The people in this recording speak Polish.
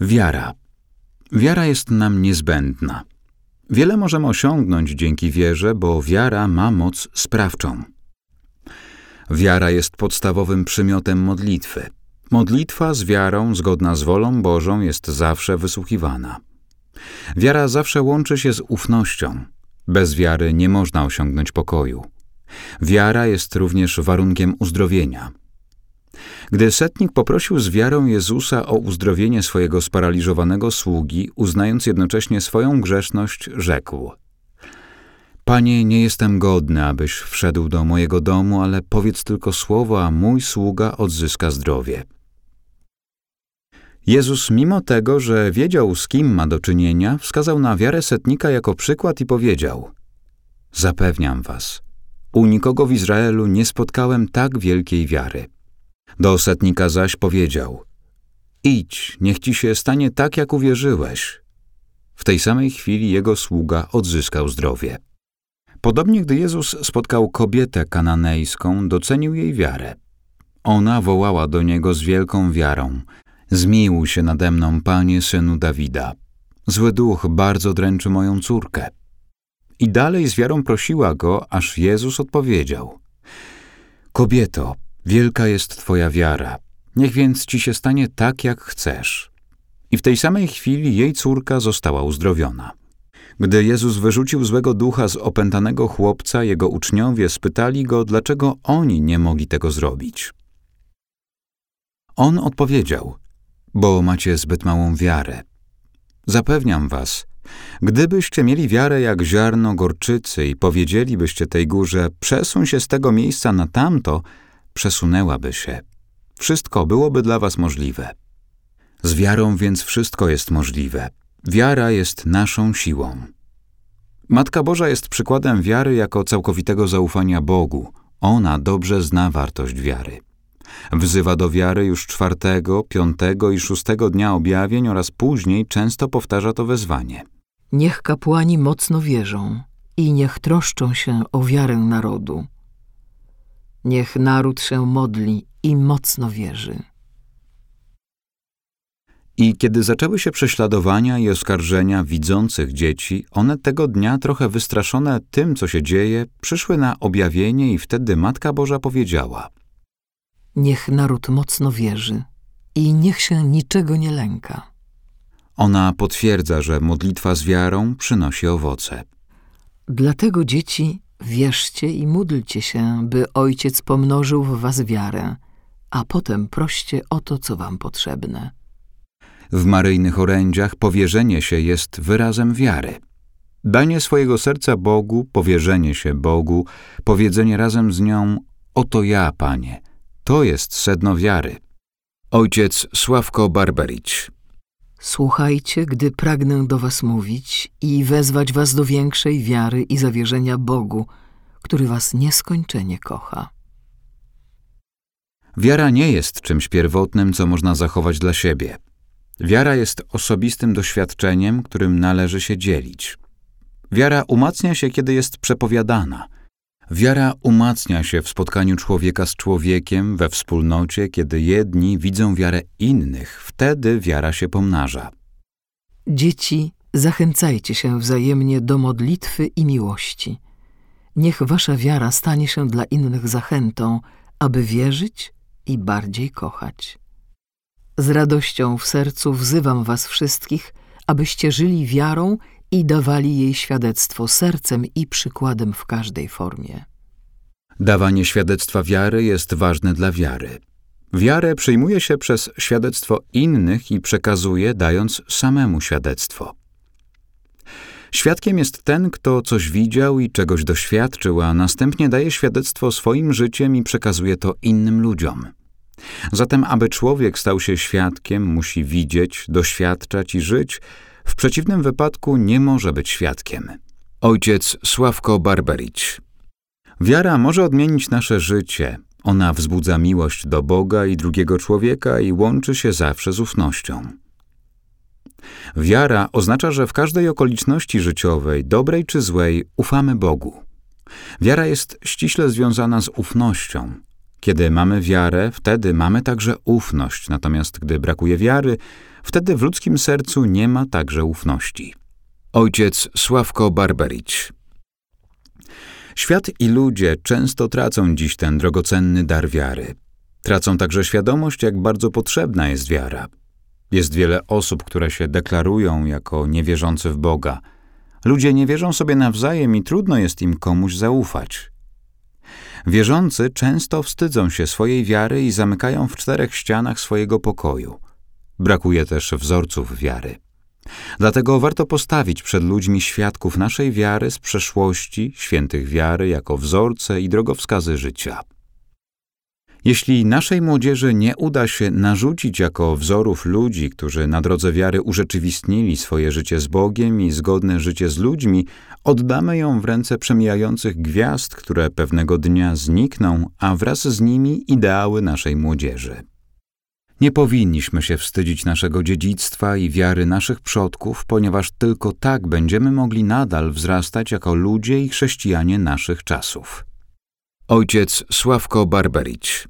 Wiara. Wiara jest nam niezbędna. Wiele możemy osiągnąć dzięki wierze, bo wiara ma moc sprawczą. Wiara jest podstawowym przymiotem modlitwy. Modlitwa z wiarą, zgodna z wolą Bożą, jest zawsze wysłuchiwana. Wiara zawsze łączy się z ufnością. Bez wiary nie można osiągnąć pokoju. Wiara jest również warunkiem uzdrowienia. Gdy setnik poprosił z wiarą Jezusa o uzdrowienie swojego sparaliżowanego sługi, uznając jednocześnie swoją grzeszność, rzekł: Panie, nie jestem godny, abyś wszedł do mojego domu, ale powiedz tylko słowo, a mój sługa odzyska zdrowie. Jezus, mimo tego, że wiedział, z kim ma do czynienia, wskazał na wiarę setnika jako przykład i powiedział: Zapewniam was, u nikogo w Izraelu nie spotkałem tak wielkiej wiary. Do setnika zaś powiedział: Idź, niech ci się stanie tak, jak uwierzyłeś. W tej samej chwili jego sługa odzyskał zdrowie. Podobnie, gdy Jezus spotkał kobietę kananejską, docenił jej wiarę. Ona wołała do niego z wielką wiarą: Zmiłuj się nade mną, panie synu Dawida. Zły duch bardzo dręczy moją córkę. I dalej z wiarą prosiła go, aż Jezus odpowiedział: Kobieto, wielka jest twoja wiara. Niech więc ci się stanie tak, jak chcesz. I w tej samej chwili jej córka została uzdrowiona. Gdy Jezus wyrzucił złego ducha z opętanego chłopca, jego uczniowie spytali go, dlaczego oni nie mogli tego zrobić. On odpowiedział: Bo macie zbyt małą wiarę. Zapewniam was, gdybyście mieli wiarę jak ziarno gorczycy i powiedzielibyście tej górze: przesuń się z tego miejsca na tamto, przesunęłaby się. Wszystko byłoby dla was możliwe. Z wiarą więc wszystko jest możliwe. Wiara jest naszą siłą. Matka Boża jest przykładem wiary jako całkowitego zaufania Bogu. Ona dobrze zna wartość wiary. Wzywa do wiary już czwartego, piątego i szóstego dnia objawień oraz później często powtarza to wezwanie. Niech kapłani mocno wierzą i niech troszczą się o wiarę narodu. Niech naród się modli i mocno wierzy. I kiedy zaczęły się prześladowania i oskarżenia widzących dzieci, one tego dnia, trochę wystraszone tym, co się dzieje, przyszły na objawienie i wtedy Matka Boża powiedziała: Niech naród mocno wierzy i niech się niczego nie lęka. Ona potwierdza, że modlitwa z wiarą przynosi owoce. Dlatego dzieci, wierzcie i módlcie się, by Ojciec pomnożył w was wiarę, a potem proście o to, co wam potrzebne. W maryjnych orędziach powierzenie się jest wyrazem wiary. Danie swojego serca Bogu, powierzenie się Bogu, powiedzenie razem z nią: Oto ja, Panie. To jest sedno wiary. Ojciec Sławko Barbericz. Słuchajcie, gdy pragnę do was mówić i wezwać was do większej wiary i zawierzenia Bogu, który was nieskończenie kocha. Wiara nie jest czymś pierwotnym, co można zachować dla siebie. Wiara jest osobistym doświadczeniem, którym należy się dzielić. Wiara umacnia się, kiedy jest przepowiadana. Wiara umacnia się w spotkaniu człowieka z człowiekiem, we wspólnocie, kiedy jedni widzą wiarę innych, wtedy wiara się pomnaża. Dzieci, zachęcajcie się wzajemnie do modlitwy i miłości. Niech wasza wiara stanie się dla innych zachętą, aby wierzyć i bardziej kochać. Z radością w sercu wzywam was wszystkich, abyście żyli wiarą i dawali jej świadectwo sercem i przykładem w każdej formie. Dawanie świadectwa wiary jest ważne dla wiary. Wiarę przyjmuje się przez świadectwo innych i przekazuje, dając samemu świadectwo. Świadkiem jest ten, kto coś widział i czegoś doświadczył, a następnie daje świadectwo swoim życiem i przekazuje to innym ludziom. Zatem, aby człowiek stał się świadkiem, musi widzieć, doświadczać i żyć, w przeciwnym wypadku nie może być świadkiem. Ojciec Sławko Barbericz. Wiara może odmienić nasze życie. Ona wzbudza miłość do Boga i drugiego człowieka i łączy się zawsze z ufnością. Wiara oznacza, że w każdej okoliczności życiowej, dobrej czy złej, ufamy Bogu. Wiara jest ściśle związana z ufnością. Kiedy mamy wiarę, wtedy mamy także ufność, natomiast gdy brakuje wiary, Wtedy w ludzkim sercu nie ma także ufności. Ojciec Sławko Barbericz Świat i ludzie często tracą dziś ten drogocenny dar wiary. Tracą także świadomość, jak bardzo potrzebna jest wiara. Jest wiele osób, które się deklarują jako niewierzący w Boga. Ludzie nie wierzą sobie nawzajem i trudno jest im komuś zaufać. Wierzący często wstydzą się swojej wiary i zamykają w czterech ścianach swojego pokoju. Brakuje też wzorców wiary. Dlatego warto postawić przed ludźmi świadków naszej wiary z przeszłości, świętych wiary jako wzorce i drogowskazy życia. Jeśli naszej młodzieży nie uda się narzucić jako wzorów ludzi, którzy na drodze wiary urzeczywistnili swoje życie z Bogiem i zgodne życie z ludźmi, oddamy ją w ręce przemijających gwiazd, które pewnego dnia znikną, a wraz z nimi ideały naszej młodzieży. Nie powinniśmy się wstydzić naszego dziedzictwa i wiary naszych przodków, ponieważ tylko tak będziemy mogli nadal wzrastać jako ludzie i chrześcijanie naszych czasów. Ojciec Sławko Barbericz